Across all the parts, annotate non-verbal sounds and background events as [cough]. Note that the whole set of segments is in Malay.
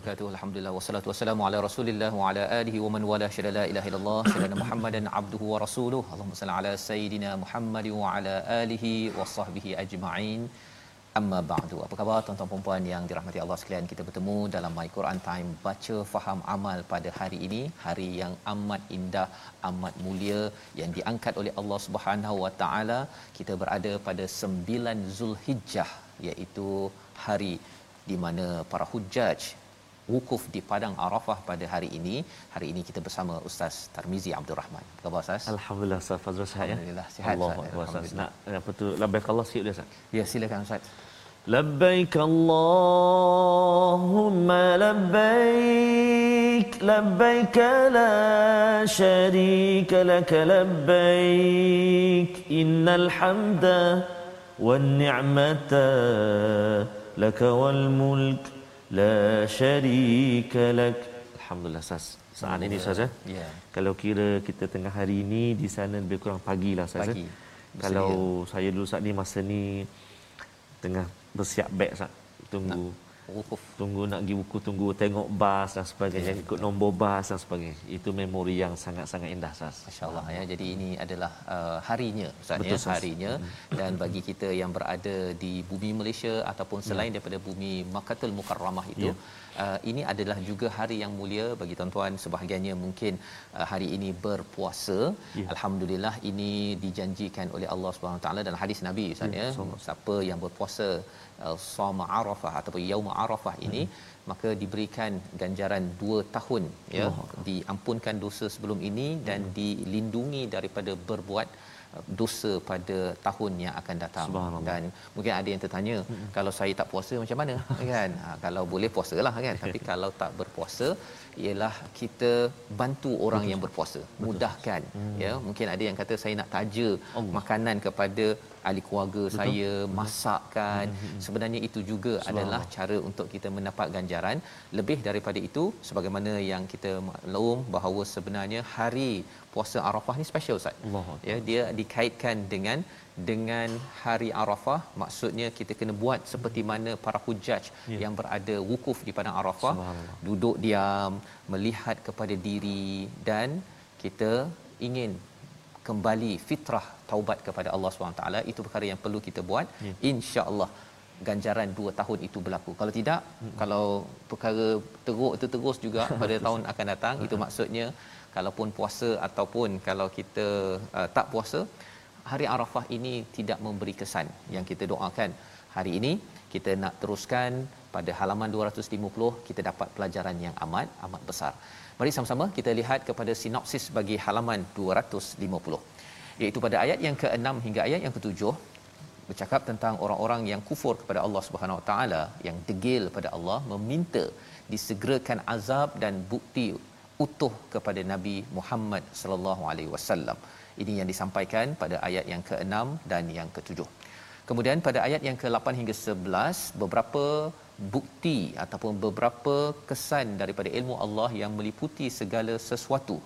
Wabarakatuh. Alhamdulillah wassalatu wassalamu ala Rasulillah wa ala alihi wa man wala syada la ilaha illallah syada Muhammadan abduhu wa rasuluh. Allahumma salli ala sayidina Muhammad wa ala alihi wa sahbihi ajma'in. Amma ba'du. Apa khabar tuan-tuan dan puan yang dirahmati Allah sekalian? Kita bertemu dalam My Quran Time baca faham amal pada hari ini, hari yang amat indah, amat mulia yang diangkat oleh Allah Subhanahu wa taala. Kita berada pada 9 Zulhijjah iaitu hari di mana para hujaj wukuf di padang Arafah pada hari ini. Hari ini kita bersama Ustaz Tarmizi Abdul Rahman. Apa khabar Ustaz? Alhamdulillah Ustaz Fazrul sihat ya. Alhamdulillah sihat. Allah Ustaz. Akbar Ustaz. Alhamdulillah. Nak apa tu labbaik Allah sikit dia Ustaz. Ya silakan Ustaz. لبيك اللهم لبيك لبيك لا شريك لك لبيك إن الحمد والنعمة لك والملك la syarika lak. Alhamdulillah sas saat ini saja ya? ya. kalau kira kita tengah hari ini di sana lebih kurang pagilah sas ya? pagi. kalau saya dulu saat ni masa ni tengah bersiap beg sat tunggu. Nah. Wukuf. tunggu nak pergi buku tunggu tengok bas dan sebagainya ikut nombor bas dan sebagainya itu memori yang sangat-sangat indah Ustaz. Masya-Allah ya. Jadi ini adalah uh, harinya Ustaz ya, harinya dan bagi kita yang berada di bumi Malaysia ataupun selain daripada bumi Makkatul Mukarramah itu Ya. Uh, ini adalah juga hari yang mulia bagi tuan-tuan sebahagiannya mungkin uh, hari ini berpuasa. Ya. Alhamdulillah ini dijanjikan oleh Allah Subhanahu Taala dalam hadis Nabi Ustaz Ya, ya. Siapa yang berpuasa Shoma Arafah ataupun Yaum Arafah ini maka diberikan ganjaran dua tahun ya diampunkan dosa sebelum ini dan dilindungi daripada berbuat uh, dosa pada tahun yang akan datang. Dan mungkin ada yang tertanya kalau saya tak puasa macam mana? [laughs] Kan? Ha, kalau boleh puasalah kan? Tapi [laughs] kalau tak berpuasa ialah kita bantu orang yang berpuasa. Mudahkan. Ya mungkin ada yang kata saya nak taja makanan kepada ahli keluarga saya masakkan. Sebenarnya itu juga adalah cara untuk kita mendapat ganjaran. Lebih daripada itu sebagaimana yang kita maklum bahawa sebenarnya hari puasa Arafah ni special Ustaz. Allah ya dia dikaitkan dengan dengan hari Arafah maksudnya kita kena buat seperti mana para hujaj Ya. yang berada wukuf di padang Arafah duduk diam melihat kepada diri dan kita ingin kembali fitrah taubat kepada Allah SWT itu perkara yang perlu kita buat Ya. insya-Allah ganjaran 2 tahun itu berlaku kalau tidak Hmm. kalau perkara teruk itu terus juga [laughs] pada tahun akan datang itu maksudnya kalaupun puasa ataupun kalau kita uh, tak puasa hari Arafah ini tidak memberi kesan yang kita doakan hari ini kita nak teruskan pada halaman 250 kita dapat pelajaran yang amat amat besar. Mari sama-sama kita lihat kepada sinopsis bagi halaman 250 iaitu pada ayat yang ke-6 hingga ayat yang ke-7 bercakap tentang orang-orang yang kufur kepada Allah Subhanahu Wa Taala yang degil pada Allah meminta disegerakan azab dan bukti utuh kepada Nabi Muhammad sallallahu alaihi wasallam. Ini yang disampaikan pada ayat yang ke-6 dan yang ke-7. Kemudian pada ayat yang ke-8 hingga 11 beberapa bukti ataupun beberapa kesan daripada ilmu Allah yang meliputi segala sesuatu.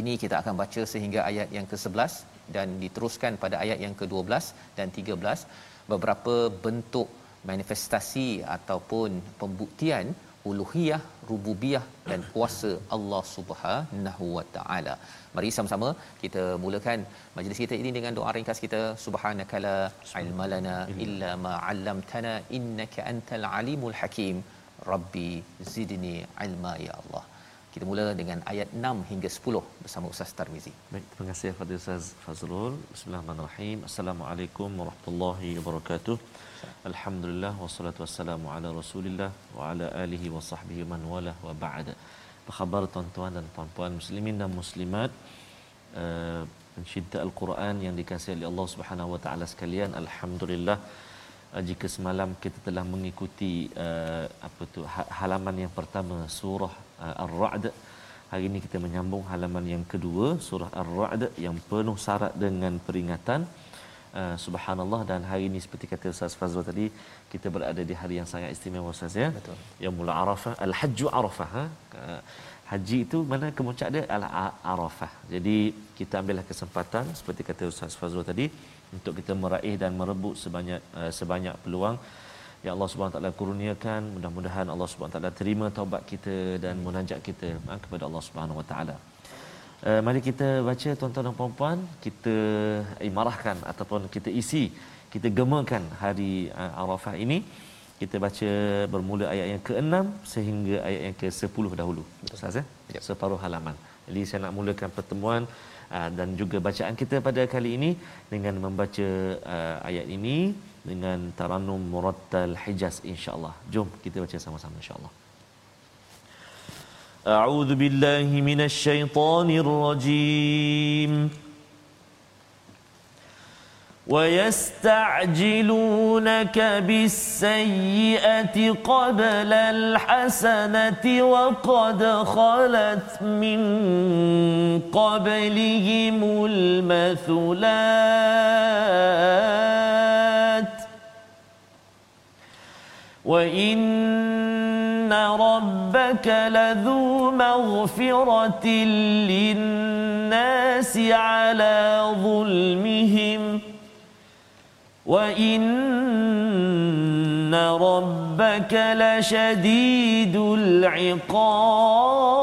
Ini kita akan baca sehingga ayat yang ke-11 dan diteruskan pada ayat yang ke-12 dan 13 beberapa bentuk manifestasi ataupun pembuktian uluhiyah, rububiyah dan kuasa Allah Subhanahu wa taala. Mari sama-sama kita mulakan majlis kita ini dengan doa ringkas kita subhanakala ilmalana illa ma 'allamtana innaka antal alimul hakim. rabbi zidni ilma ya Allah kita mula dengan ayat 6 hingga 10 bersama Ustaz Tarmizi. Baik, terima kasih kepada Ustaz Fazrul. Bismillahirrahmanirrahim. Assalamualaikum warahmatullahi wabarakatuh. Alhamdulillah wassalatu wassalamu ala Rasulillah wa ala alihi wa sahbihi man wala wa ba'da. Apa khabar tuan-tuan dan puan-puan muslimin dan muslimat? Uh, Al-Quran yang dikasihi oleh Allah Subhanahu wa taala sekalian. Alhamdulillah uh, jika semalam kita telah mengikuti uh, apa tu ha- halaman yang pertama surah uh, Ar-Ra'd hari ini kita menyambung halaman yang kedua surah Ar-Ra'd yang penuh syarat dengan peringatan uh, subhanallah dan hari ini seperti kata Ustaz Fazrul tadi kita berada di hari yang sangat istimewa Ustaz ya Betul. Yaumul Arafah Al-Hajju Arafah ha? Uh, haji itu mana kemuncak dia Al-Arafah jadi kita ambillah kesempatan seperti kata Ustaz Fazrul tadi untuk kita meraih dan merebut sebanyak uh, sebanyak peluang Ya Allah Subhanahu taala kurniakan mudah-mudahan Allah Subhanahu taala terima taubat kita dan munajat kita ha, kepada Allah Subhanahu wa taala. Uh, mari kita baca tuan-tuan dan puan-puan, kita imarahkan ataupun kita isi, kita gemakan hari uh, Arafah ini. Kita baca bermula ayat yang ke-6 sehingga ayat yang ke-10 dahulu. Ustaz ya? Ya. Separuh halaman. Jadi saya nak mulakan pertemuan uh, dan juga bacaan kita pada kali ini dengan membaca uh, ayat ini dengan taranum murattal hijaz insyaallah. Jom kita baca sama-sama insyaallah. أعوذ بالله من الشيطان الرجيم. ويستعجلونك بالسيئة قبل الحسنة وقد خلت من قبلهم المثلات. وإن ربك لذو مغفرة للناس على ظلمهم وإن ربك لشديد العقاب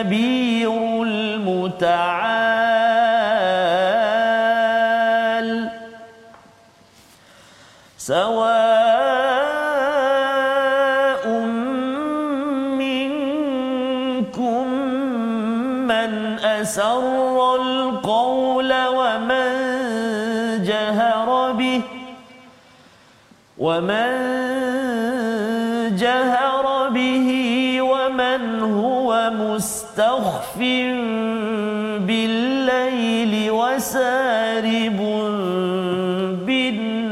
الكبير المتعال سواء منكم من أسر القول ومن جهر به ومن مستخف بالليل وسارب بالنهار.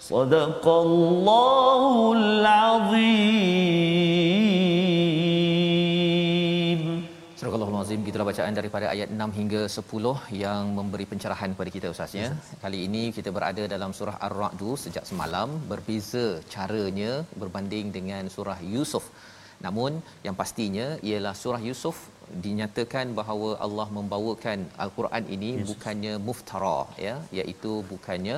صدق الله daripada ayat 6 hingga 10 yang memberi pencerahan kepada kita Ustaz ya. Kali ini kita berada dalam surah Ar-Ra'd sejak semalam berbeza caranya berbanding dengan surah Yusuf. Namun yang pastinya ialah surah Yusuf dinyatakan bahawa Allah membawakan al-Quran ini Yes. bukannya muftara ya iaitu bukannya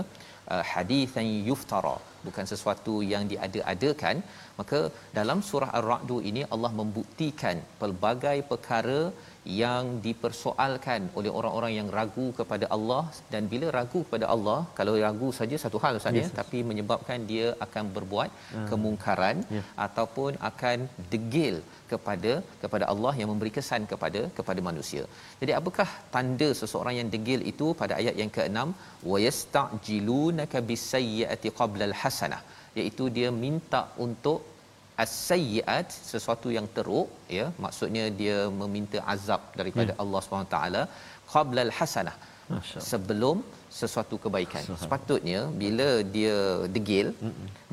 uh, hadithan yuftara bukan sesuatu yang diada-adakan maka dalam surah ar-ra'd ini Allah membuktikan pelbagai perkara yang dipersoalkan oleh orang-orang yang ragu kepada Allah dan bila ragu kepada Allah kalau ragu saja satu hal Ustaz ya Yes, yes. tapi menyebabkan dia akan berbuat Ah. kemungkaran Ya. ataupun akan degil kepada kepada Allah yang memberi kesan kepada kepada manusia. Jadi apakah tanda seseorang yang degil itu pada ayat yang ke-6 wa yasta'jilunaka bisayyi'ati qabla al-hasanah iaitu dia minta untuk as-sayyi'at sesuatu yang teruk ya maksudnya dia meminta azab daripada Allah SWT qabla al-hasanah. Sebelum sesuatu kebaikan. Subhanallah. Sepatutnya bila dia degil,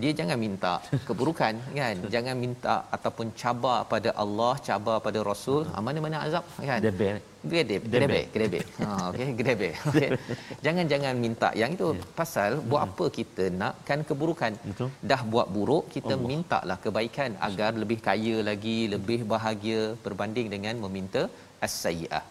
dia jangan minta keburukan [laughs] kan. Jangan minta ataupun cabar pada Allah, cabar pada Rasul. Ah, mana-mana azab kan. Debel. Gedeb, gedebek, gedebek. Ha [laughs] okey, gedebek. [laughs] Okey. Jangan-jangan minta yang itu pasal buat apa kita nakkan keburukan. Betul. Dah buat buruk, kita Allah. mintalah kebaikan agar lebih kaya lagi, lebih bahagia berbanding dengan meminta as-sayyi'ah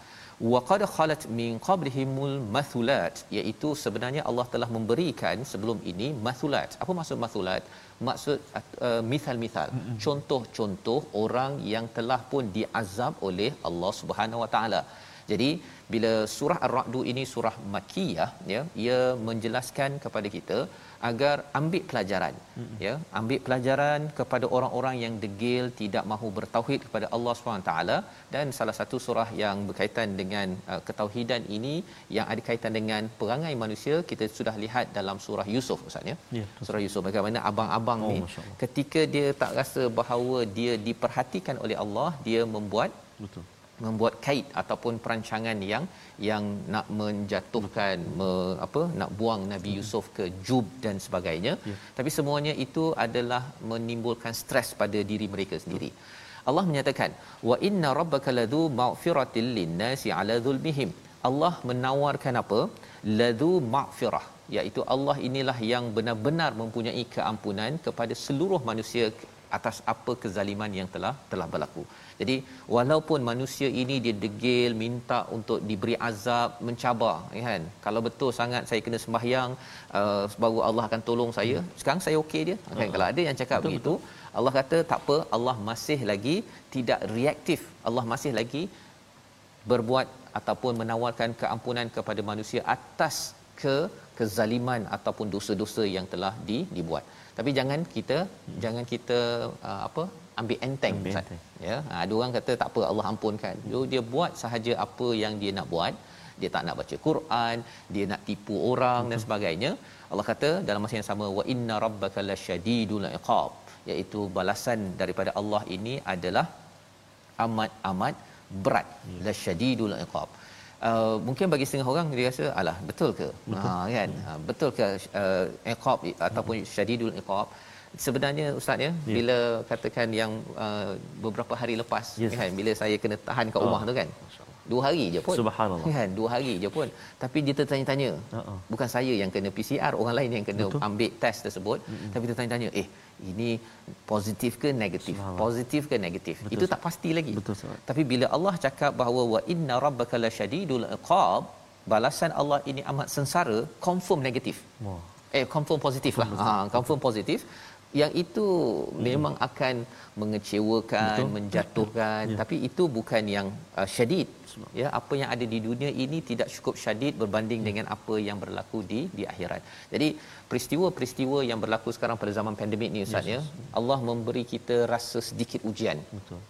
wa qad khalat min qablihimul mathulat iaitu sebenarnya Allah telah memberikan sebelum ini mathulat. Apa maksud mathulat? Maksud uh, mithal-mithal contoh-contoh orang yang telah pun diazab oleh Allah Subhanahu Wa Taala. Jadi bila surah ar-ra'd ini surah makkiyah ya ia menjelaskan kepada kita agar ambil pelajaran mm-hmm. ya. Ambil pelajaran kepada orang-orang yang degil tidak mahu bertauhid kepada Allah SWT dan salah satu surah yang berkaitan dengan uh, ketauhidan ini yang ada kaitan dengan perangai manusia kita sudah lihat dalam surah Yusuf Ustaz ya. Ya, surah Yusuf bagaimana abang-abang Oh, ni ketika dia tak rasa bahawa dia diperhatikan oleh Allah dia membuat Betul. Membuat kait ataupun perancangan yang yang nak menjatuhkan me, apa nak buang Nabi Yusuf ke jub dan sebagainya. Ya. tapi semuanya itu adalah menimbulkan stres pada diri mereka sendiri. Allah menyatakan wa inna rabbaka ladzu maghfiratil linnasi ala zulmihim Allah menawarkan apa? Ladzu maghfirah iaitu Allah inilah yang benar-benar mempunyai keampunan kepada seluruh manusia atas apa kezaliman yang telah telah berlaku. Jadi walaupun manusia ini dia degil minta untuk diberi azab, mencabar kan. Kalau betul sangat saya kena sembahyang uh, baru Allah akan tolong saya. Sekarang saya okey dia. Kan Uh-uh. kalau ada yang cakap Betul, begitu, Allah kata tak apa, Allah masih lagi tidak reaktif. Allah masih lagi berbuat ataupun menawarkan keampunan kepada manusia atas ke kezaliman ataupun dosa-dosa yang telah di, dibuat. Tapi jangan kita hmm. jangan kita uh, apa ambil enteng Ambil Ustaz. enteng. Ya, ha, ada orang kata tak apa Allah ampunkan. Dia, dia buat sahaja apa yang dia nak buat. Dia tak nak baca Quran, dia nak tipu orang dan sebagainya. Allah kata dalam masa yang sama wa inna rabbaka lasyadidul iqab iaitu balasan daripada Allah ini adalah amat amat berat Ya. lasyadidul iqab. Uh, mungkin bagi setengah orang dia rasa alah betul ke betul. ha kan ha, betul ke uh, iqab ataupun syadidul iqab sebenarnya ustaz ya Ya. bila katakan yang uh, beberapa hari lepas Yes. kan bila saya kena tahan kat rumah Ah, tu kan. Dua hari je pun. Subhanallah. kan? Dua hari je pun. Tapi dia tertanya-tanya. Ha-ha. bukan saya yang kena PCR orang lain yang kena Betul. ambil test tersebut. Mm-hmm. tapi dia tanya-tanya eh ini positif ke negatif? Positif ke negatif? Betul, itu tak pasti lagi. Betul, Ustaz. tapi bila Allah cakap bahawa wa inna rabbaka lasyadidul iqab balasan Allah ini amat sengsara confirm negatif. Wah. eh confirm positif lah. Ha confirm positif yang itu memang akan mengecewakan Betul. menjatuhkan. Ya. tapi itu bukan yang uh, syadid. Ya apa yang ada di dunia ini tidak cukup syadid berbanding dengan apa yang berlaku di di akhirat. Jadi peristiwa-peristiwa yang berlaku sekarang pada zaman pandemik ni ustaz ya Allah memberi kita rasa sedikit ujian. Betul.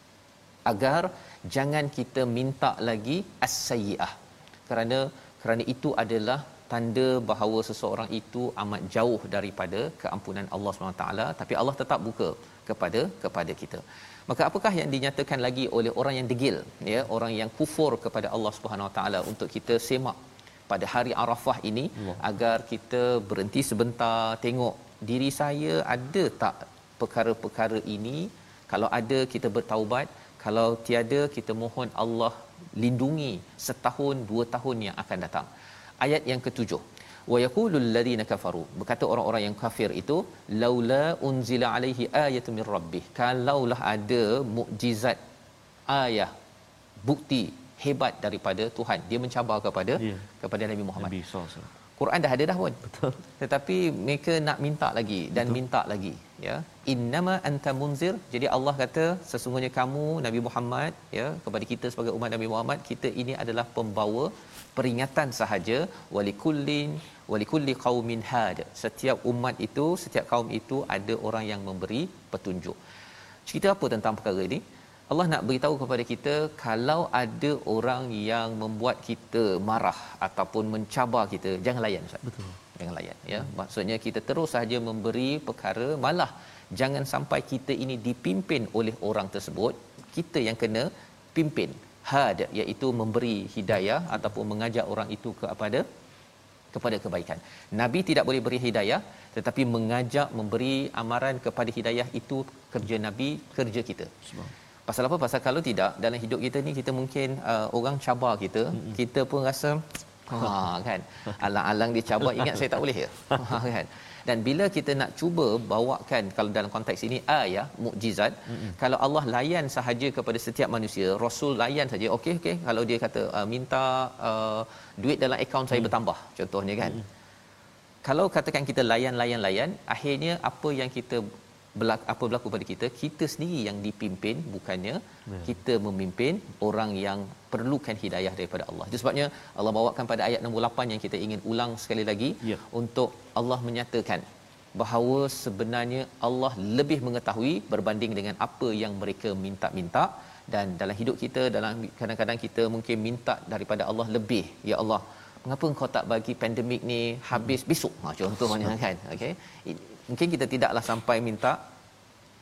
agar jangan kita minta lagi as-sayyi'ah. Kerana kerana itu adalah tanda bahawa seseorang itu amat jauh daripada keampunan Allah SWT tapi Allah tetap buka kepada kepada kita. Maka apakah yang dinyatakan lagi oleh orang yang degil ya orang yang kufur kepada Allah Subhanahu Wa Taala untuk kita semak pada hari Arafah ini Allah. agar kita berhenti sebentar tengok diri saya ada tak perkara-perkara ini? Kalau ada kita bertaubat. Kalau tiada kita mohon Allah lindungi setahun dua tahun yang akan datang ayat yang ketujuh. Wa yaqulul ladina kafaru. Berkata orang-orang yang kafir itu laula unzila alaihi ayatun min rabbih. Kalaulah ada mukjizat ayah bukti hebat daripada Tuhan. Dia mencabar kepada Ya. kepada Nabi Muhammad. Nabi SAW. Quran dah ada dah pun. Betul. Tetapi mereka nak minta lagi dan Betul. minta lagi, ya. Innama anta munzir. Jadi Allah kata sesungguhnya kamu Nabi Muhammad, ya, kepada kita sebagai umat Nabi Muhammad, kita ini adalah pembawa peringatan sahaja walikullin walikulli qaumin had. Setiap umat itu, setiap kaum itu ada orang yang memberi petunjuk. Cerita apa tentang perkara ini? Allah nak beritahu kepada kita kalau ada orang yang membuat kita marah ataupun mencabar kita jangan layan Ustaz. Betul. Jangan layan ya. Hmm. Maksudnya kita terus saja memberi perkara malah jangan sampai kita ini dipimpin oleh orang tersebut kita yang kena pimpin had iaitu memberi hidayah ataupun mengajak orang itu kepada kepada kebaikan. Nabi tidak boleh beri hidayah tetapi mengajak memberi amaran kepada hidayah itu kerja nabi kerja kita. Pasal apa? Pasal kalau tidak dalam hidup kita ni kita mungkin uh, orang cabar kita, mm-hmm. kita pun rasa ha kan. [laughs] Alang-alang dia cabar ingat saya tak boleh ya. [laughs] Ha kan. Dan bila kita nak cuba bawakan kalau dalam konteks ini ayah mukjizat, mm-hmm. kalau Allah layan sahaja kepada setiap manusia, Rasul layan saja. Okey okey kalau dia kata uh, minta uh, duit dalam akaun saya mm. bertambah contohnya kan. Mm-hmm. Kalau katakan kita layan-layan-layan, akhirnya apa yang kita berlaku, apa berlaku pada kita kita sendiri yang dipimpin bukannya ya. kita memimpin orang yang perlukan hidayah daripada Allah. Itu sebabnya Allah bawakan pada ayat nombor 8 yang kita ingin ulang sekali lagi ya. untuk Allah menyatakan bahawa sebenarnya Allah lebih mengetahui berbanding dengan apa yang mereka minta-minta dan dalam hidup kita dalam kadang-kadang kita mungkin minta daripada Allah lebih ya Allah mengapa engkau tak bagi pandemik ni habis besok ha contohnya kan okey mungkin kita tidaklah sampai minta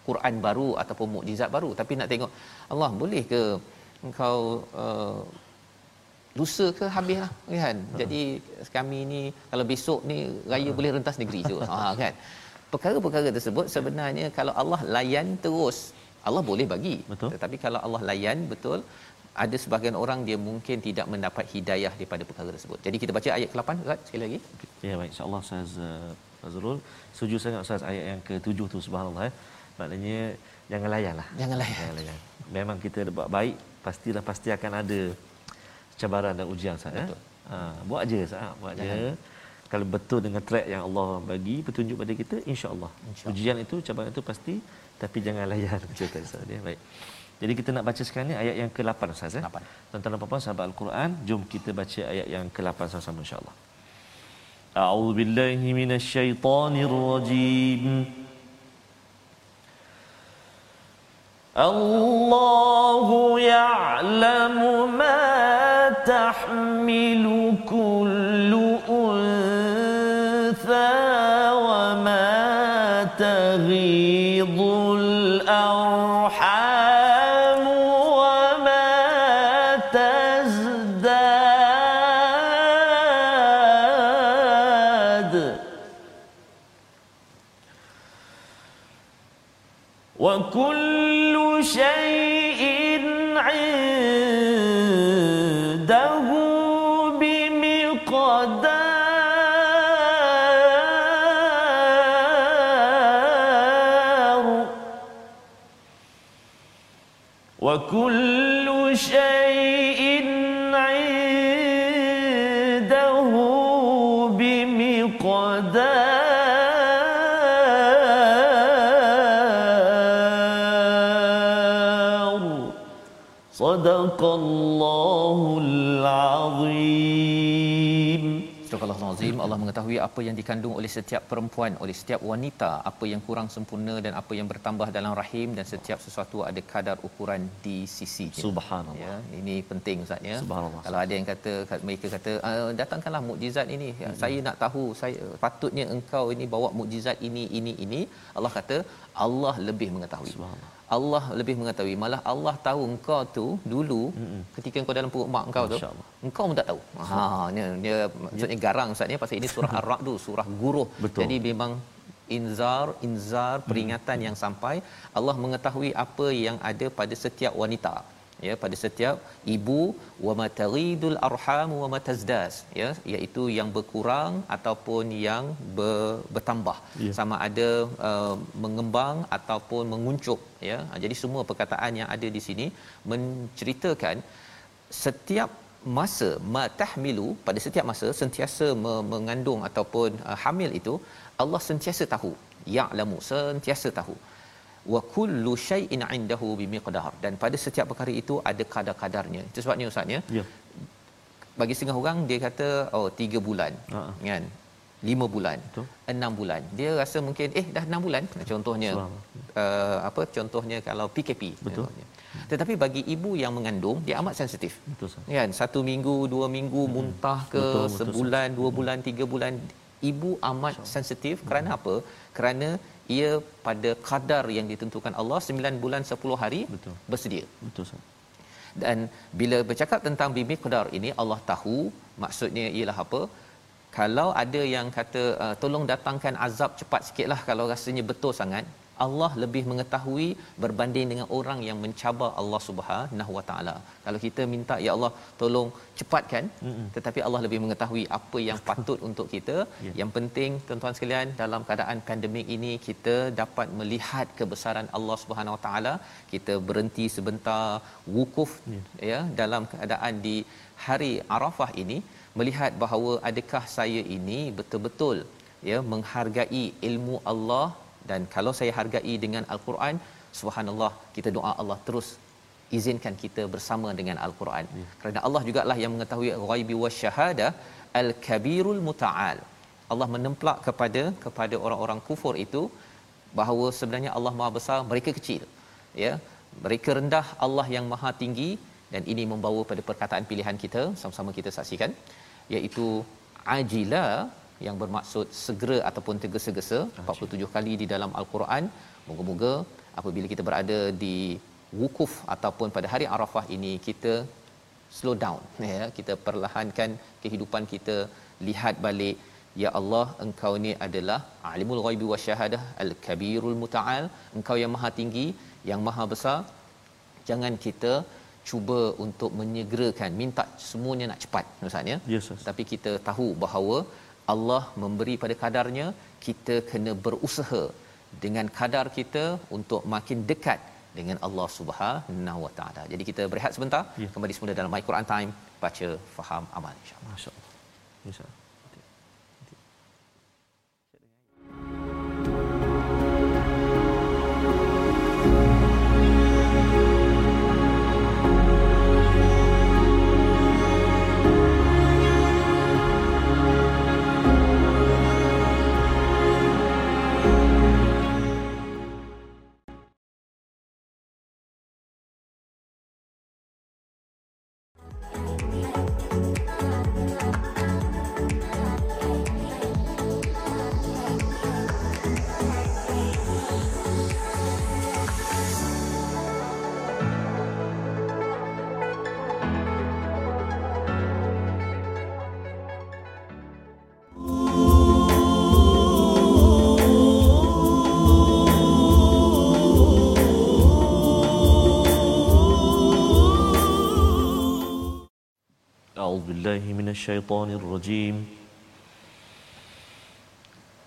Quran baru ataupun mukjizat baru. Tapi nak tengok Allah boleh ke engkau uh, lusa ke habislah? Kan? Uh jadi kami ni kalau besok ni raya uh boleh rentas negeri tu. Ha [laughs] kan? Perkara-perkara tersebut sebenarnya kalau Allah layan terus Allah boleh bagi. Betul. tetapi kalau Allah layan betul ada sebahagian orang dia mungkin tidak mendapat hidayah daripada perkara tersebut. Jadi kita baca ayat ke-8 Ustaz? Sekali lagi. Ya baik. insya-Allah Ustaz Fazrul. Setuju sangat Ustaz ayat yang ke-7 tu subhanallah ya. Maknanya jangan layanlah. Jangan layan. Jangan layan. Memang kita buat baik pastilah pasti akan ada cabaran dan ujian Ustaz ya. Ha, buat aje Ustaz, buat aje. Kalau betul dengan track yang Allah bagi petunjuk pada kita insya-Allah. Insya ujian itu cabaran itu pasti tapi jangan layan [laughs] kata Ustaz ya. Baik. Jadi kita nak baca sekarang ni ayat yang ke-8 Ustaz. 8. Tuan-tuan dan puan sahabat Al-Quran, jom kita baca ayat yang ke-8 sama-sama insya-Allah. أعوذ بالله من الشيطان الرجيم. الله يعلم ما وكل شيء عنده بمقدار. وكل mengetahui apa yang dikandung oleh setiap perempuan oleh setiap wanita apa yang kurang sempurna dan apa yang bertambah dalam rahim dan setiap sesuatu ada kadar ukuran di sisi subhanallah. Ya ini penting ustaz ya. Subhanallah. Kalau ada yang kata mereka kata ah, datangkanlah mukjizat ini. Ya, hmm. saya nak tahu saya patutnya engkau ini bawa mukjizat ini ini ini. Allah kata Allah lebih mengetahui. Subhanallah Allah lebih mengetahui. Malah Allah tahu engkau tu dulu mm-hmm. ketika engkau dalam perut mak engkau tu engkau pun tak tahu. Ha dia, dia maksudnya garang ustaz ni pasal ini surah [laughs] ar-ra'd surah guruh. Betul. jadi memang inzar inzar peringatan mm. yang sampai Allah mengetahui apa yang ada pada setiap wanita ya pada setiap ibu wa mataridul arham wa matazdas ya iaitu yang berkurang ataupun yang ber, bertambah. Ya. sama ada uh, mengembang ataupun menguncup ya. Jadi semua perkataan yang ada di sini menceritakan setiap masa matahmilu pada setiap masa sentiasa me- mengandung ataupun uh, hamil itu Allah sentiasa tahu ya'lamu sentiasa tahu wa kullu syai'in 'indahu bimiqdar. Dan pada setiap perkara itu ada kadar-kadarnya. Itu sebabnya ustaz ya? Ya. bagi setengah orang dia kata oh 3 bulan Ha. kan? 5 bulan Betul. 6 bulan. Dia rasa mungkin eh dah 6 bulan? Contohnya uh, apa contohnya kalau PKP Betul. contohnya. tetapi bagi ibu yang mengandung dia amat sensitif. Betul kan? Satu minggu dua minggu muntah ke Betul, betul, sebulan dua bulan tiga bulan ibu amat sensitif. Kerana apa? Kerana ia pada kadar yang ditentukan Allah 9 bulan 10 hari Betul. bersedia. Betul Ustaz. dan bila bercakap tentang bibi qadar ini Allah tahu maksudnya ialah apa? Kalau ada yang kata uh, tolong datangkan azab cepat sikitlah kalau rasanya betul sangat Allah lebih mengetahui berbanding dengan orang yang mencabar Allah Subhanahu Wa Taala. Kalau kita minta ya Allah tolong cepatkan mm-hmm. tetapi Allah lebih mengetahui apa yang patut untuk kita. Ya. Yang penting tuan-tuan sekalian dalam keadaan pandemik ini kita dapat melihat kebesaran Allah Subhanahu Wa Taala. Kita berhenti sebentar wukuf Ya. ya dalam keadaan di hari Arafah ini melihat bahawa adakah saya ini betul-betul ya menghargai ilmu Allah dan kalau saya hargai dengan al-Quran subhanallah kita doa Allah terus izinkan kita bersama dengan al-Quran. Ya. kerana Allah jugalah yang mengetahui ghaibi wasyahadah al-kabirul mutaal. Allah menemplak kepada kepada orang-orang kufur itu bahawa sebenarnya Allah Maha besar mereka kecil ya. Mereka rendah Allah yang maha tinggi. Dan ini membawa pada perkataan pilihan kita sama-sama kita saksikan iaitu ajila yang bermaksud segera ataupun tergesa-gesa 47 kali di dalam al-Quran. Moga-moga apabila kita berada di wukuf ataupun pada hari Arafah ini kita slow down ya. Kita perlahankan kehidupan kita lihat balik ya Allah engkau ni adalah alimul ghaibi wasyahadah al-kabirul mutaal. Engkau yang maha tinggi yang maha besar. Jangan kita cuba untuk menyegerakan minta semuanya nak cepat maksudnya Yes, Ustaz. tapi kita tahu bahawa Allah memberi pada kadarnya kita kena berusaha dengan kadar kita untuk makin dekat dengan Allah Subhanahu Wa Taala. Jadi kita berehat sebentar Ya. kembali semula dalam My Quran Time baca faham amal insya-Allah. Masya-Allah. Insya-Allah. بالله من الشيطان الرجيم.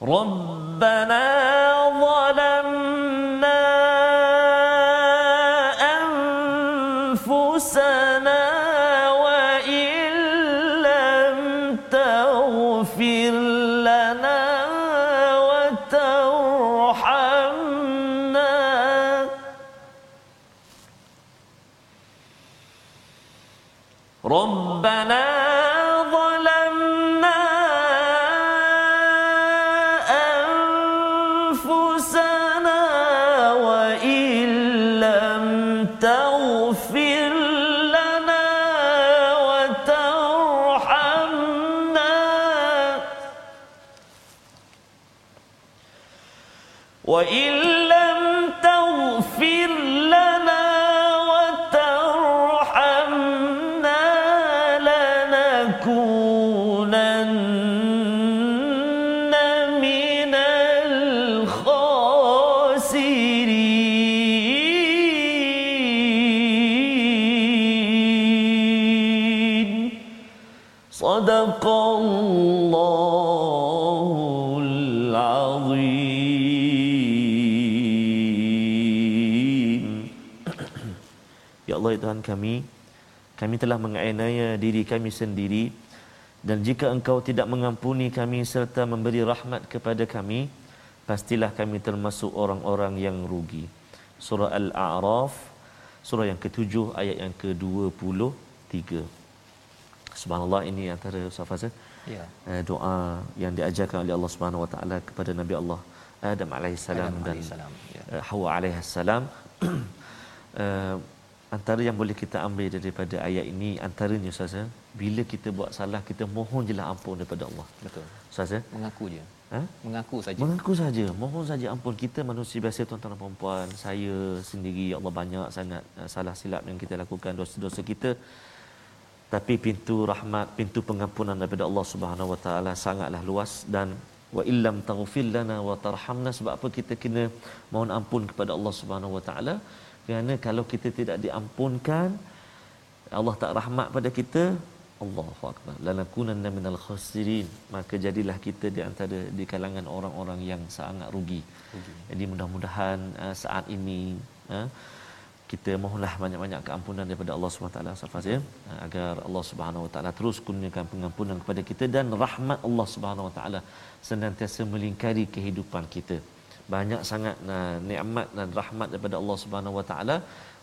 ربنا ظلمنا وإن Kami kami telah menganiaya diri kami sendiri. Dan jika engkau tidak mengampuni kami serta memberi rahmat kepada kami pastilah kami termasuk orang-orang yang rugi. Surah al-a'raf surah yang ketujuh ayat yang ke-23 subhanallah ini antara Ustaz Fazal ya. Uh, doa yang diajarkan oleh Allah Subhanahu wa taala kepada Nabi Allah Adam alaihissalam dan ya. uh, Hawa alaihissalam. Uh, [clears throat] antara yang boleh kita ambil daripada ayat ini antaranya Ustaz ya, bila kita buat salah kita mohon jelah ampun daripada Allah. Betul. Ustaz ya? mengaku je. Ha? mengaku saja. Mengaku saja. Mohon saja ampun. Kita manusia biasa tuan-tuan dan puan saya sendiri ya Allah banyak sangat uh, salah silap yang kita lakukan dosa-dosa kita. Tapi pintu rahmat pintu pengampunan daripada Allah Subhanahu wa taala sangatlah luas dan wa illam taghfir lana wa tarhamna sebab apa kita kena mohon ampun kepada Allah Subhanahu wa taala kerana kalau kita tidak diampunkan Allah tak rahmat pada kita Allahu akbar lanakunanna minal khasirin maka jadilah kita di antara di kalangan orang-orang yang sangat rugi. rugi. Jadi mudah-mudahan uh, saat ini uh, kita mohonlah banyak-banyak keampunan daripada Allah SWT Safaz, ya, agar Allah Subhanahu Wa Taala terus kurniakan pengampunan kepada kita dan rahmat Allah Subhanahu Wa Taala senantiasa melingkari kehidupan kita. Banyak sangat uh, nikmat dan rahmat daripada Allah Subhanahu Wa Taala.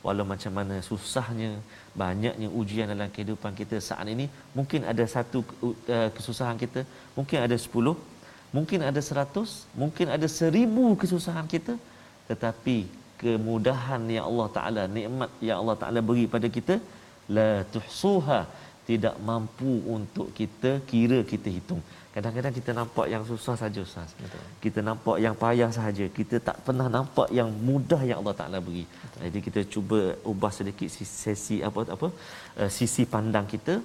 Walau macam mana susahnya banyaknya ujian dalam kehidupan kita saat ini mungkin ada satu uh, kesusahan kita mungkin ada sepuluh mungkin ada seratus mungkin ada seribu kesusahan kita. Tetapi kemudahan yang Allah Taala nikmat yang Allah Taala beri pada kita la tuhsuha tidak mampu untuk kita kira kita hitung kadang-kadang kita nampak yang susah saja ustaz Betul. kita nampak yang payah saja kita tak pernah nampak yang mudah yang Allah Taala beri Betul. jadi kita cuba ubah sedikit sesi apa apa uh, sisi pandang kita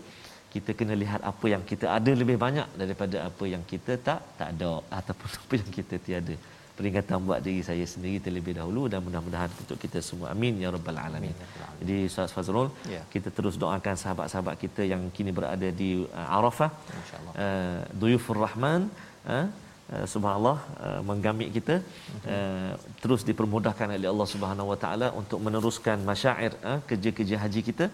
kita kena lihat apa yang kita ada lebih banyak daripada apa yang kita tak tak ada ataupun [laughs] apa yang kita tiada peringatan buat diri saya sendiri terlebih dahulu dan mudah-mudahan untuk kita semua amin ya rabbal alamin. Ya Jadi Ustaz Fazrul ya. kita terus doakan sahabat-sahabat kita yang kini berada di uh, Arafah insyaallah. Uh, Duyufur Rahman uh, uh, subhanallah uh, menggamit kita uh, terus dipermudahkan oleh Allah Subhanahu wa taala untuk meneruskan masyair uh, kerja-kerja haji kita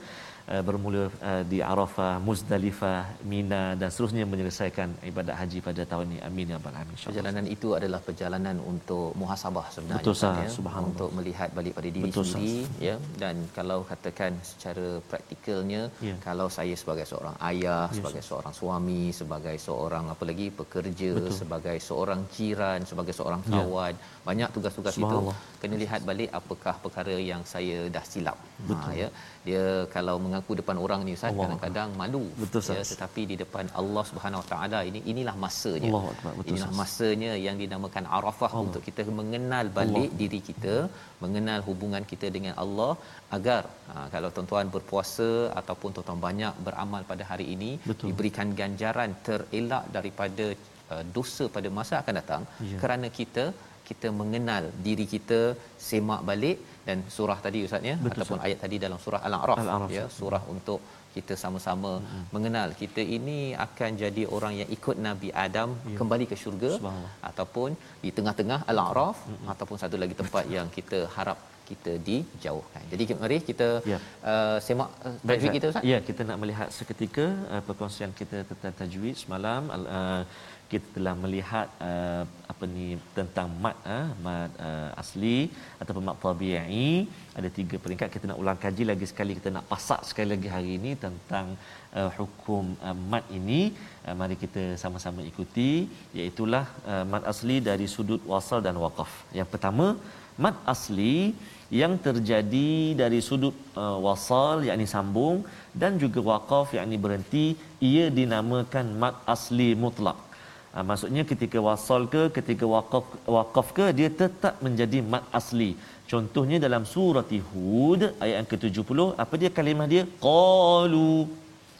uh, bermula uh, di Arafah, Muzdalifah, Mina dan seterusnya menyelesaikan ibadat haji pada tahun ini. Amin ya rabbal alamin. Perjalanan itu adalah perjalanan untuk muhasabah sebenarnya Betul, sah, ya. Subhanallah. untuk melihat balik pada diri Betul, sendiri sah. ya dan kalau katakan secara praktikalnya ya. kalau saya sebagai seorang ayah, ya, sebagai sah. seorang suami, sebagai seorang apa lagi pekerja, Betul. sebagai seorang jiran, sebagai seorang ya. kawan, ya. banyak tugas-tugas itu kena lihat balik apakah perkara yang saya dah silap. Betul. Ha ya dia kalau mengaku depan orang ni ustaz kadang-kadang malu betul ya tetapi di depan Allah Subhanahu Wa Taala ini inilah masanya Allah betul inilah masanya yang dinamakan arafah Allah. untuk kita mengenal balik Allah. diri kita mengenal hubungan kita dengan Allah agar ha, kalau tuan-tuan berpuasa ataupun tuan-tuan banyak beramal pada hari ini betul. diberikan ganjaran terelak daripada uh, dosa pada masa akan datang ya. kerana kita kita mengenal diri kita semak balik dan surah tadi ustaz ya ataupun ayat tadi dalam surah al-a'raf ya surah untuk kita sama-sama hmm. mengenal kita ini akan jadi orang yang ikut Nabi Adam ya. kembali ke syurga ataupun di tengah-tengah al-a'raf hmm. ataupun satu lagi tempat yang kita harap kita dijauhkan. Jadi mari kita ya. uh, semak uh, tajwid kita Ustaz. Ya, kita nak melihat seketika uh, perkongsian kita tentang tajwid semalam uh, kita telah melihat uh, apa ni tentang mat uh, mat uh, asli ataupun mat tabi'i. Ada tiga peringkat. Kita nak ulang kaji lagi sekali. Kita nak pasak sekali lagi hari ini tentang uh, hukum uh, mat ini. Uh, mari kita sama-sama ikuti. Iaitu uh, mat asli dari sudut wasal dan waqaf. Yang pertama mat asli yang terjadi dari sudut uh, wasal yakni sambung dan juga waqaf yakni berhenti ia dinamakan mat asli mutlak Ha, maksudnya ketika wasal ke, ketika waqaf, waqaf ke, dia tetap menjadi mat asli. Contohnya dalam surah Hud ayat yang ke-70, apa dia kalimah dia? Qalu.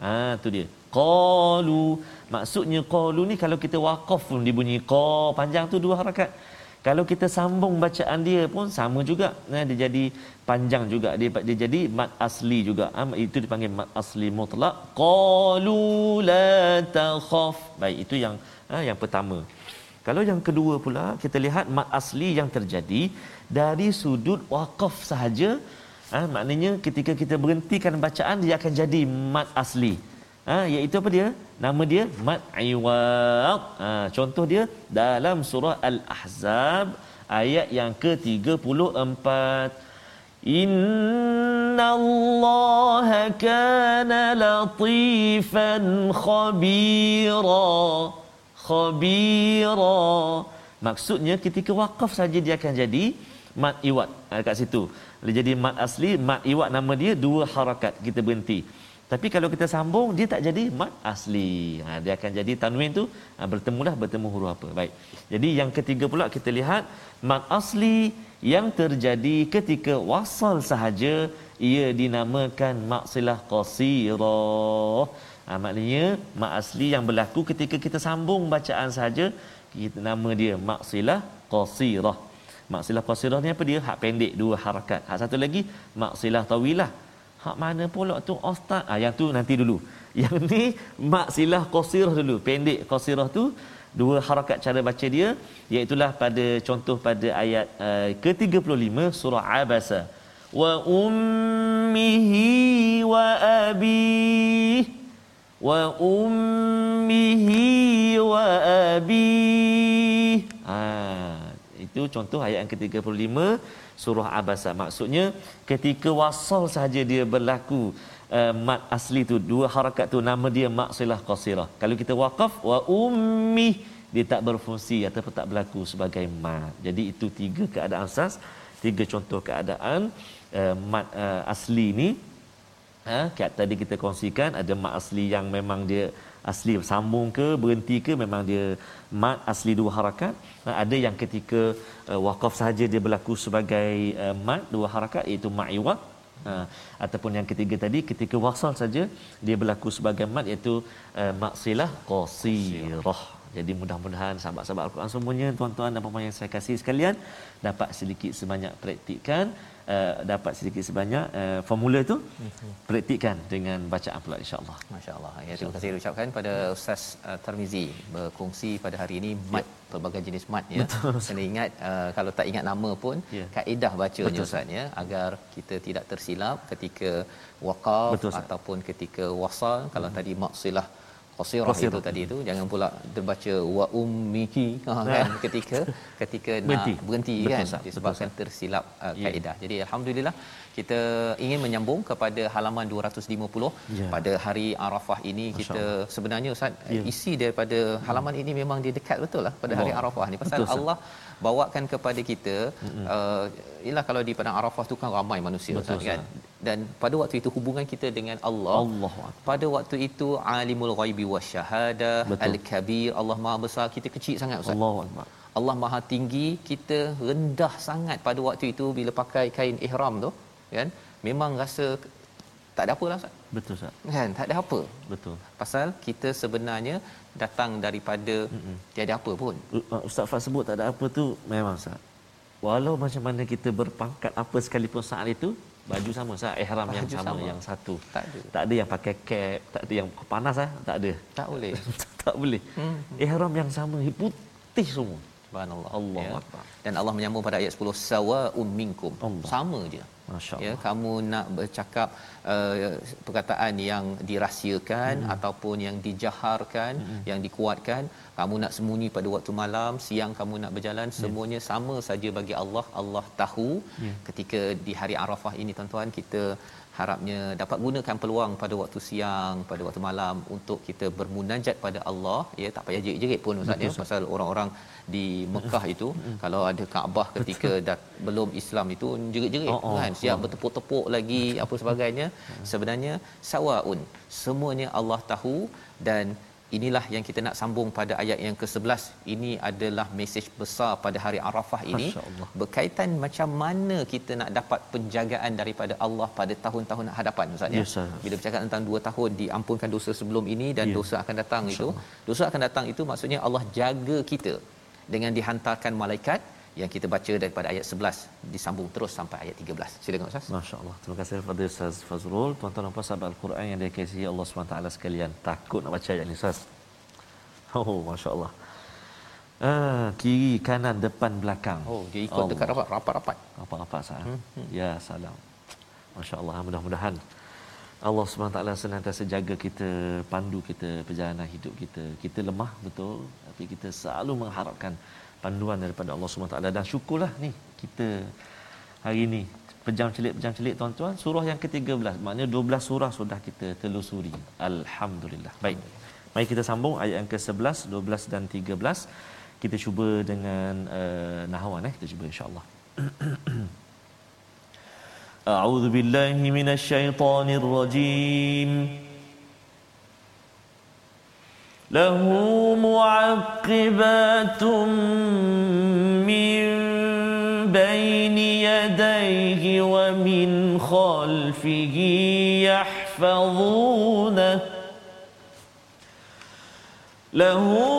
Ha, tu dia. Qalu. Maksudnya qalu ni kalau kita waqaf pun dibunyi qa panjang tu dua harakat. Kalau kita sambung bacaan dia pun sama juga. Nah, dia jadi panjang juga. Dia, dia jadi mat asli juga. Ha, itu dipanggil mat asli mutlak. Qalu la takhaf. Baik, itu yang ha, yang pertama kalau yang kedua pula kita lihat mat asli yang terjadi dari sudut waqaf sahaja Ha, maknanya ketika kita berhentikan bacaan dia akan jadi mat asli. Ha, iaitu apa dia? Nama dia mat iwaq. Ha, contoh dia dalam surah Al-Ahzab ayat yang ke-34. Inna Allah kana latifan khabira. Khabira. Maksudnya ketika wakaf saja dia akan jadi mat iwat ha, kat situ. Jadi mat asli, mat iwat nama dia dua harakat kita berhenti. Tapi kalau kita sambung dia tak jadi mat asli. Ha, dia akan jadi tanwin tu ha, bertemulah bertemu huruf apa. Baik. Jadi yang ketiga pula kita lihat mat asli yang terjadi ketika wasal sahaja ia dinamakan maksilah qasirah. Ha, maknanya mat asli yang berlaku ketika kita sambung bacaan sahaja kita nama dia maksilah qasirah. Maksilah qasirah ni apa dia? Hak pendek dua harakat. Hak satu lagi maksilah tawilah. Hak mana pula tu ustaz? Ah yang tu nanti dulu. [laughs] Yang ni maksilah qasirah dulu. Pendek qasirah tu dua harakat cara baca dia iaitu pada contoh pada ayat uh, ke-35 surah Abasa. Wa ummihi wa abi wa abi. Ah itu contoh ayat yang ke-35 surah Abasa. Maksudnya ketika wasal sahaja dia berlaku uh, mat asli tu dua harakat tu nama dia maksilah qasirah. Kalau kita waqaf wa ummi dia tak berfungsi ataupun tak berlaku sebagai mat. Jadi itu tiga keadaan asas, tiga contoh keadaan uh, mat uh, asli ni ha? Tadi kita kongsikan ada mat asli yang memang dia asli sambung ke berhenti ke memang dia mat asli dua harakat. Ada yang ketika uh, waqaf sahaja dia berlaku sebagai uh, mat dua harakat iaitu mat iwaq uh, ataupun yang ketiga tadi ketika wasal saja dia berlaku sebagai mat iaitu uh, maksilah qasirah. Jadi mudah-mudahan sahabat-sahabat Al-Quran semuanya tuan-tuan dan puan-puan yang saya kasih sekalian dapat sedikit sebanyak praktikkan uh, dapat sedikit sebanyak uh, formula itu mhm. praktikkan dengan bacaan pula insya-Allah. Masya-Allah. Ya terima kasih ucapkan pada Ustaz uh, Tarmizi berkongsi pada hari ini mat ya. pelbagai jenis mat ya. [laughs] Kena ingat uh, kalau tak ingat nama pun ya. kaedah bacanya Ustaz ya agar kita tidak tersilap ketika waqaf Betul, ataupun ketika wasal kalau hmm. tadi maksilah qasirah itu tadi itu jangan pula terbaca wa ummiki ha, [laughs] kan ketika ketika berhenti. nak berhenti Betul, kan sah. disebabkan Betul, tersilap uh, ya. kaedah. Yeah. Jadi alhamdulillah kita ingin menyambung kepada halaman 250 yeah. pada hari Arafah ini Masya kita Allah. sebenarnya ustaz yeah. isi daripada halaman ini memang dia dekat betul lah pada hari Arafah ni pasal Betul, Allah bawakan kepada kita uh, ialah kalau di padang Arafah tu kan ramai manusia Betul, ustaz kan? Dan pada waktu itu hubungan kita dengan Allah Allah pada waktu itu alimul ghaibi wasyahada al-kabir Allah Maha besar kita kecil sangat ustaz. Allah Allah Maha tinggi kita rendah sangat pada waktu itu bila pakai kain ihram tu kan? Memang rasa tak ada apa lah ustaz. Betul ustaz. Kan? Tak ada apa. Betul. Pasal kita sebenarnya datang daripada Mm-mm. tiada apa pun. Uh, ustaz Fah sebut tak ada apa tu memang ustaz. Walau macam mana kita berpangkat apa sekalipun saat itu baju sama sah ihram baju yang sama, sama. yang satu. Tak ada. Tak ada yang pakai cap tak ada yang panas ah tak ada. Tak boleh. [laughs] Tak boleh. Hmm. ihram yang sama putih semua. Subhanallah. Allah ya. dan Allah menyambung pada ayat 10 sawa umminkum sama je ya kamu nak bercakap uh, perkataan yang dirahsiakan hmm. ataupun yang dijaharkan hmm. yang dikuatkan kamu nak sembunyi pada waktu malam siang kamu nak berjalan yeah. semuanya sama saja bagi Allah Allah tahu yeah. ketika di hari Arafah ini tuan-tuan kita harapnya dapat gunakan peluang pada waktu siang pada waktu malam untuk kita bermunajat pada Allah. Ya tak payah jerit-jerit pun ustaz ya. Pasal orang-orang di Mekah itu kalau ada Kaabah ketika dah belum Islam itu jerit-jerit oh, oh, kan. siap oh. bertepuk-tepuk lagi apa sebagainya. Sebenarnya sawaun. Semuanya Allah tahu dan inilah yang kita nak sambung pada ayat yang ke-11 ini adalah mesej besar pada hari Arafah ini berkaitan macam mana kita nak dapat penjagaan daripada Allah pada tahun-tahun hadapan ustaz ya? Yes, bila bercakap tentang 2 tahun diampunkan dosa sebelum ini dan yeah. dosa akan datang itu. Dosa akan datang itu maksudnya Allah jaga kita dengan dihantarkan malaikat yang kita baca daripada ayat 11 disambung terus sampai ayat 13. Silakan Ustaz. Masya-Allah. Terima kasih kepada Ustaz Fazrul, tuan-tuan dan puan sahabat Al-Quran yang dikasihi Allah SWT sekalian. Takut nak baca ayat ni Ustaz. [laughs] Oh, masya-Allah. Ah, kiri, kanan, depan, belakang. Oh, dia ikut Allah. dekat rapat rapat. Rapat-rapat sah. Hmm, hmm. Ya, salam. Masya-Allah mudah-mudahan Allah SWT senantiasa jaga kita, pandu kita perjalanan hidup kita. Kita lemah betul, tapi kita selalu mengharapkan panduan daripada Allah SWT dan syukurlah ni kita hari ni pejam celik pejam celik tuan-tuan surah yang ke-13 maknanya 12 surah sudah kita telusuri. Alhamdulillah. Baik mari kita sambung ayat yang ke-11 12 dan 13 kita cuba dengan uh, nahwan eh. Kita cuba insyaallah [clears throat] A'udzu billahi minasyaitonir rajim له معقبات من بين يديه ومن خلفه يحفظونه. له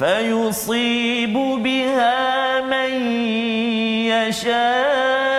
فيصيب بها من يشاء.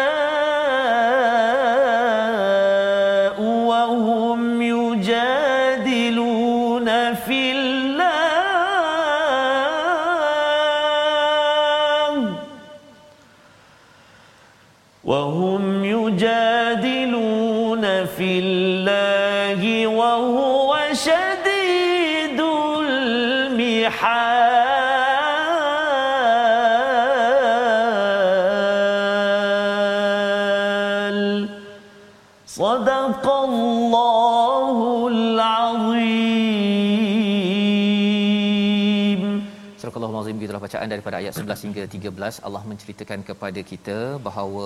Gitulah bacaan daripada ayat 11 hingga 13 Allah menceritakan kepada kita bahawa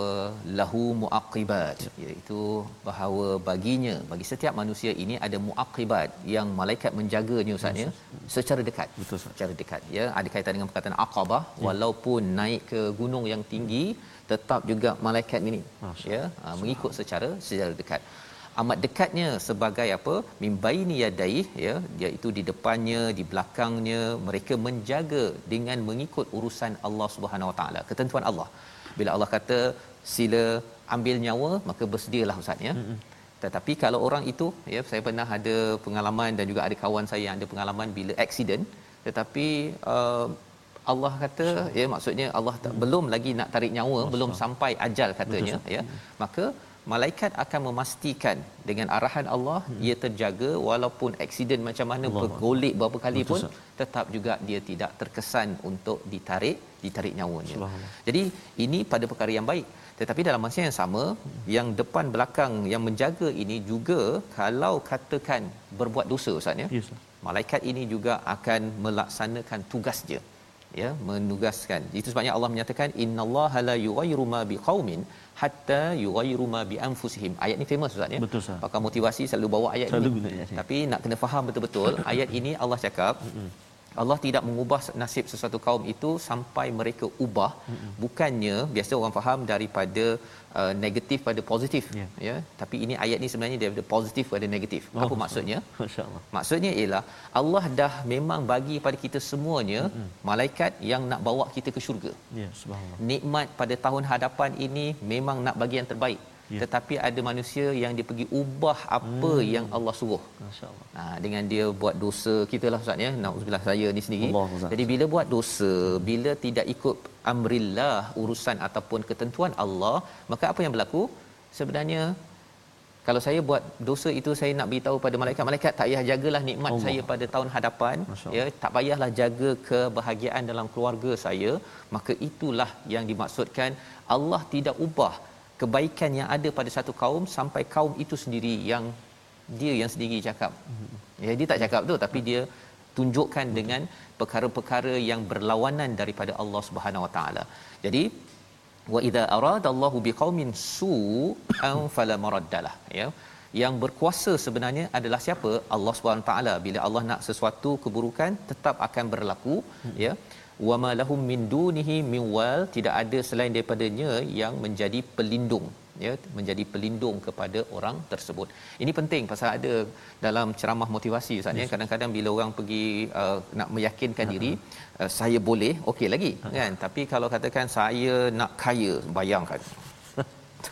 lahu muaqibat iaitu bahawa baginya bagi setiap manusia ini ada muaqibat yang malaikat menjaganya ustaz ya secara dekat. Betul, Ustaz. secara dekat ya. Ada kaitan dengan perkataan aqabah walaupun naik ke gunung yang tinggi tetap juga malaikat ini Masya ya ah, mengikut secara secara dekat amat dekatnya sebagai apa? Mimbaini yadai ya iaitu di depannya di belakangnya mereka menjaga dengan mengikut urusan Allah Subhanahu Wa Taala ketentuan Allah. Bila Allah kata sila ambil nyawa maka bersedialah ustaz ya. Mm-hmm. tetapi kalau orang itu ya saya pernah ada pengalaman dan juga ada kawan saya yang ada pengalaman bila accident tetapi uh, Allah kata ya maksudnya Allah tak, belum lagi nak tarik nyawa belum sampai ajal katanya ya. Maka malaikat akan memastikan dengan arahan Allah hmm. ia terjaga walaupun aksiden macam mana Allah bergolek berapa kali Betul, pun tetap juga dia tidak terkesan untuk ditarik ditarik nyawanya. Jadi ini pada perkara yang baik. tetapi dalam masa yang sama yang depan belakang yang menjaga ini juga kalau katakan berbuat dosa ustaz ya Yes. malaikat ini juga akan melaksanakan tugas dia ya menugaskan itu sebabnya Allah menyatakan innallaha la yughayyiru ma biqaumin hatta yughayyiru ma bi anfusihim. Ayat ni famous ustaz ya? Betul, Ustaz. pakar motivasi selalu bawa ayat Selalu ini. guna ayat ni. tapi nak kena faham betul-betul [coughs] ayat ini Allah cakap Allah tidak mengubah nasib sesuatu kaum itu sampai mereka ubah. Bukannya biasa orang faham daripada uh, negatif pada positif Ya. ya tapi ini ayat ni sebenarnya daripada positif pada negatif apa Oh, maksudnya Masya-Allah. Maksudnya ialah Allah dah memang bagi pada kita semuanya mm-hmm. malaikat yang nak bawa kita ke syurga. Ya, subhanallah. Nikmat pada tahun hadapan ini memang nak bagi yang terbaik. Ya. Tetapi ada manusia yang dia pergi ubah apa mm. yang Allah suruh. Masya-Allah. Ha, dengan dia buat dosa kita lah Ustaz ya. Nauzubillah saya ni sendiri. Allah. Jadi bila buat dosa, bila tidak ikut amrillah urusan ataupun ketentuan Allah, maka apa yang berlaku? Sebenarnya kalau saya buat dosa itu saya nak beritahu pada malaikat-malaikat tak payah jagalah nikmat Allah. saya pada tahun hadapan ya tak payahlah jaga kebahagiaan dalam keluarga saya maka itulah yang dimaksudkan Allah tidak ubah kebaikan yang ada pada satu kaum sampai kaum itu sendiri yang dia yang sendiri cakap. Ya dia tak cakap tu tapi dia tunjukkan dengan perkara-perkara yang berlawanan daripada Allah Subhanahu Wa Taala. Jadi wa idza aradallahu biqaumin su'an fala maraddalah ya. Yang berkuasa sebenarnya adalah siapa? Allah Subhanahu taala. Bila Allah nak sesuatu keburukan tetap akan berlaku ya wama lahum min dunihi min wal. Tidak ada selain daripadanya yang menjadi pelindung ya menjadi pelindung kepada orang tersebut. Ini penting pasal ada dalam ceramah motivasi Ustaz ya. Kadang-kadang bila orang pergi uh, nak meyakinkan diri uh, saya boleh okey lagi kan. Tapi kalau katakan saya nak kaya bayangkan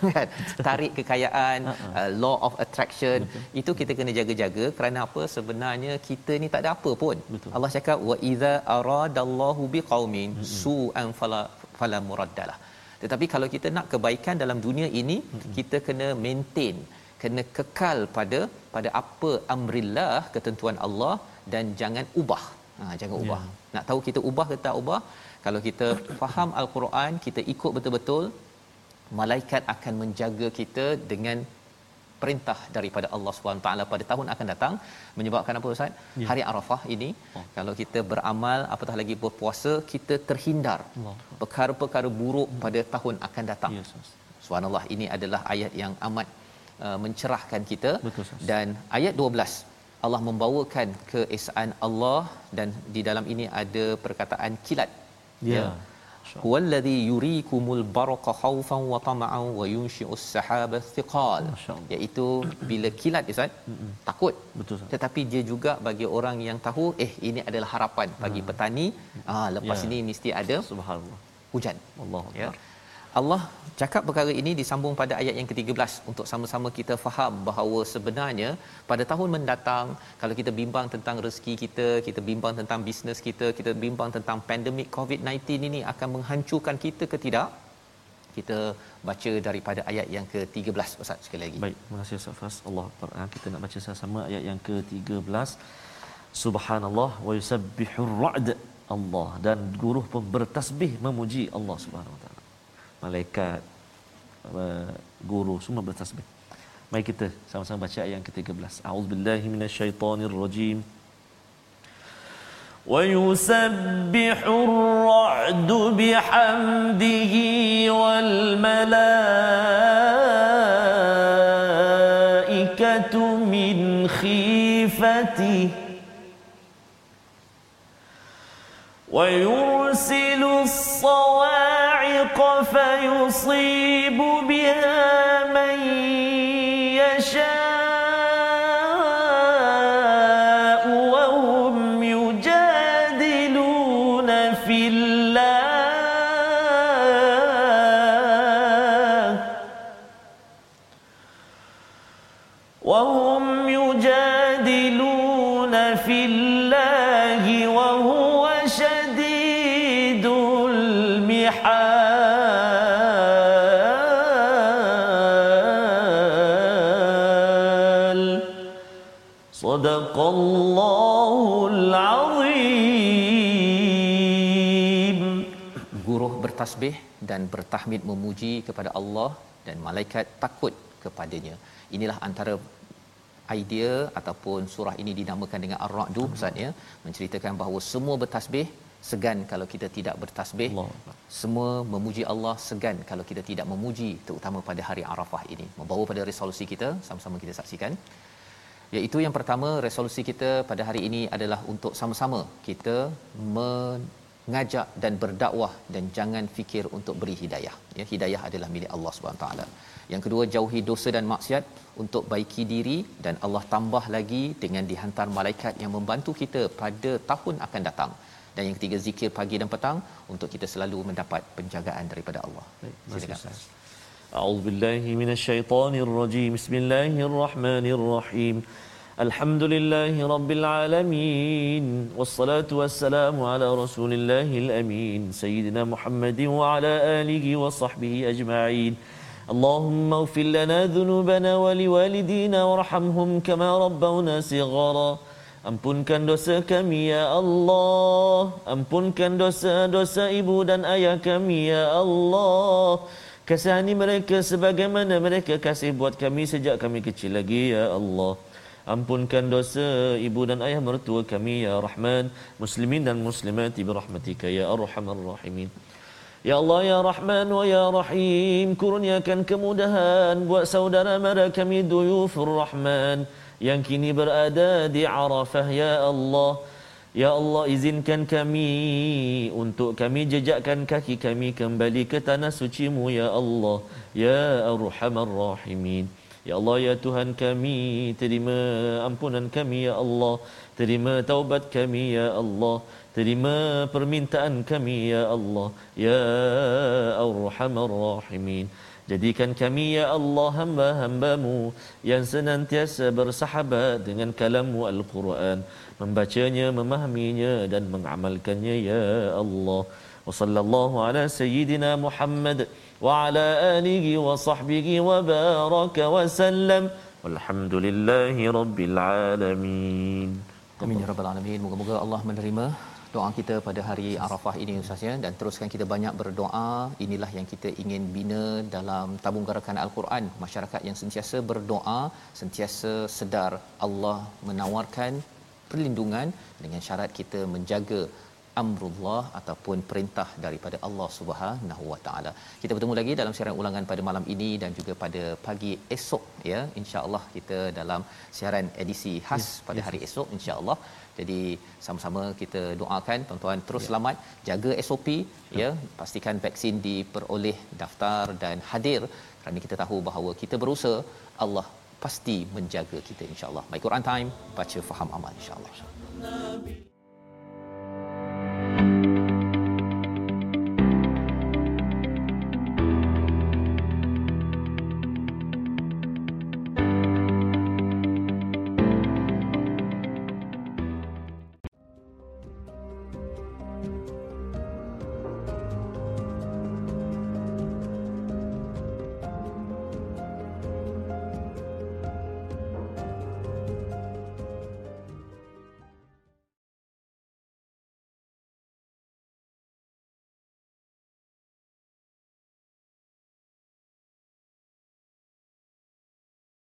[laughs] kan? Tarik kekayaan uh, law of attraction. Itu kita kena jaga-jaga kerana apa? Sebenarnya kita ni tak ada apa pun. Betul. Allah cakap wa idza aradallahu biqaumin su'an fala fala muraddalah. Tetapi kalau kita nak kebaikan dalam dunia ini kita kena maintain kena kekal pada pada apa amrillah ketentuan Allah dan jangan ubah. Ha, jangan ubah. Nak tahu kita ubah ke tak ubah? Kalau kita faham al-Quran kita ikut betul-betul malaikat akan menjaga kita dengan perintah daripada Allah SWT pada tahun akan datang menyebabkan apa Ustaz? Ya. Hari Arafah ini oh. kalau kita beramal apatah lagi berpuasa kita terhindar Allah. perkara-perkara buruk pada tahun akan datang. Ya, Ustaz. Subhanallah ini adalah ayat yang amat uh, mencerahkan kita Betul, dan ayat 12 Allah membawakan keesaan Allah dan di dalam ini ada perkataan kilat. Ya. Huwallazi yurikumul barqa khaufan wa tama'an wa yunshi'us sahaba thiqal. Iaitu bila kilat Ustaz, takut. Betul, Ustaz. Tetapi dia juga bagi orang yang tahu eh ini adalah harapan bagi petani. Ah lepas Ya. ini mesti ada Subhanallah. hujan. Allah Ya. Allah cakap perkara ini disambung pada ayat yang ke-13 untuk sama-sama kita faham bahawa sebenarnya pada tahun mendatang kalau kita bimbang tentang rezeki kita, kita bimbang tentang bisnes kita, kita bimbang tentang pandemik COVID-19 ini akan menghancurkan kita ke tidak? Kita baca daripada ayat yang ke-13 Ustaz sekali lagi. Baik, terima kasih Ustaz Fas. Allah Akbar. Ha, kita nak baca sama-sama ayat yang ke-13. Subhanallah wa yusabbihur ra'd Allah dan guru pun bertasbih memuji Allah Subhanahu wa taala Malaikat uh, guru semua bertasbih. Mari kita sama-sama baca ayat yang ke-13. A'udzubillahi minasyaitonirrajim. ويسبح الرعد بحمده والملائكة من خيفته ويرسل يصيب بها dan bertahmid memuji kepada Allah dan malaikat takut kepadanya. Inilah antara idea ataupun surah ini dinamakan dengan Ar-Ra'du Ustaz ya. Menceritakan bahawa semua bertasbih segan kalau kita tidak bertasbih. Allah. semua memuji Allah segan kalau kita tidak memuji terutama pada hari Arafah ini. Membawa pada resolusi kita sama-sama kita saksikan. Iaitu yang pertama resolusi kita pada hari ini adalah untuk sama-sama kita mengajak dan berdakwah dan jangan fikir untuk beri hidayah ya hidayah adalah milik Allah Subhanahu taala yang kedua jauhi dosa dan maksiat untuk baiki diri dan Allah tambah lagi dengan dihantar malaikat yang membantu kita pada tahun akan datang dan yang ketiga zikir pagi dan petang untuk kita selalu mendapat penjagaan daripada Allah. Silakan. أعوذ بالله من الشيطان الرجيم بسم الله الرحمن الرحيم الحمد لله رب العالمين والصلاة والسلام على رسول الله الأمين سيدنا محمد وعلى آله وصحبه أجمعين اللهم اغفر لنا ذنوبنا ولوالدينا وارحمهم كما ربونا صغارا Ampunkan dosa kami ya Allah Ampunkan dosa-dosa ibu dan ayah kami ya Allah Kasihani mereka sebagaimana mereka kasih buat kami sejak kami kecil lagi ya Allah Ampunkan dosa ibu dan ayah mertua kami ya Rahman Muslimin dan muslimat birahmatika ya Arhamar Rahimin. Ya Allah ya Rahman wa ya Rahim kurniakan kemudahan buat saudara mara kami duyufur Rahman yang kini berada di Arafah ya Allah. Ya Allah izinkan kami untuk kami jejakkan kaki kami kembali ke tanah sucimu ya Allah. Ya Arhamar Rahimin Ya Allah ya Tuhan kami terima ampunan kami ya Allah. Terima taubat kami ya Allah. Terima permintaan kami ya Allah. Ya Arhamar Rahimin. Jadikan kami ya Allah hamba-hambamu yang senantiasa bersahabat dengan kalammu Al-Quran. Membacanya, memahaminya dan mengamalkannya ya Allah. Wa sallallahu ala sayyidina Muhammad wa sahbihi wa baraka wa sallam. Walhamdulillahi rabbil alamin. Amin ya rabbal alamin. Moga-moga Allah menerima doa kita pada hari Arafah ini Ustaz ya dan teruskan kita banyak berdoa inilah yang kita ingin bina dalam tabung gerakan Al-Quran masyarakat yang sentiasa berdoa sentiasa sedar Allah menawarkan perlindungan dengan syarat kita menjaga amrullah ataupun perintah daripada Allah Subhanahu Wa Taala. Kita bertemu lagi dalam siaran ulangan pada malam ini dan juga pada pagi esok ya insya-Allah kita dalam siaran edisi khas yes, pada yes. hari esok insya-Allah. Jadi sama-sama kita doakan tuan-tuan terus ya. selamat, jaga SOP ya. ya, pastikan vaksin diperoleh daftar dan hadir kerana kita tahu bahawa kita berusaha Allah pasti menjaga kita insya-Allah. My Quran time baca faham amal insya-Allah. Insya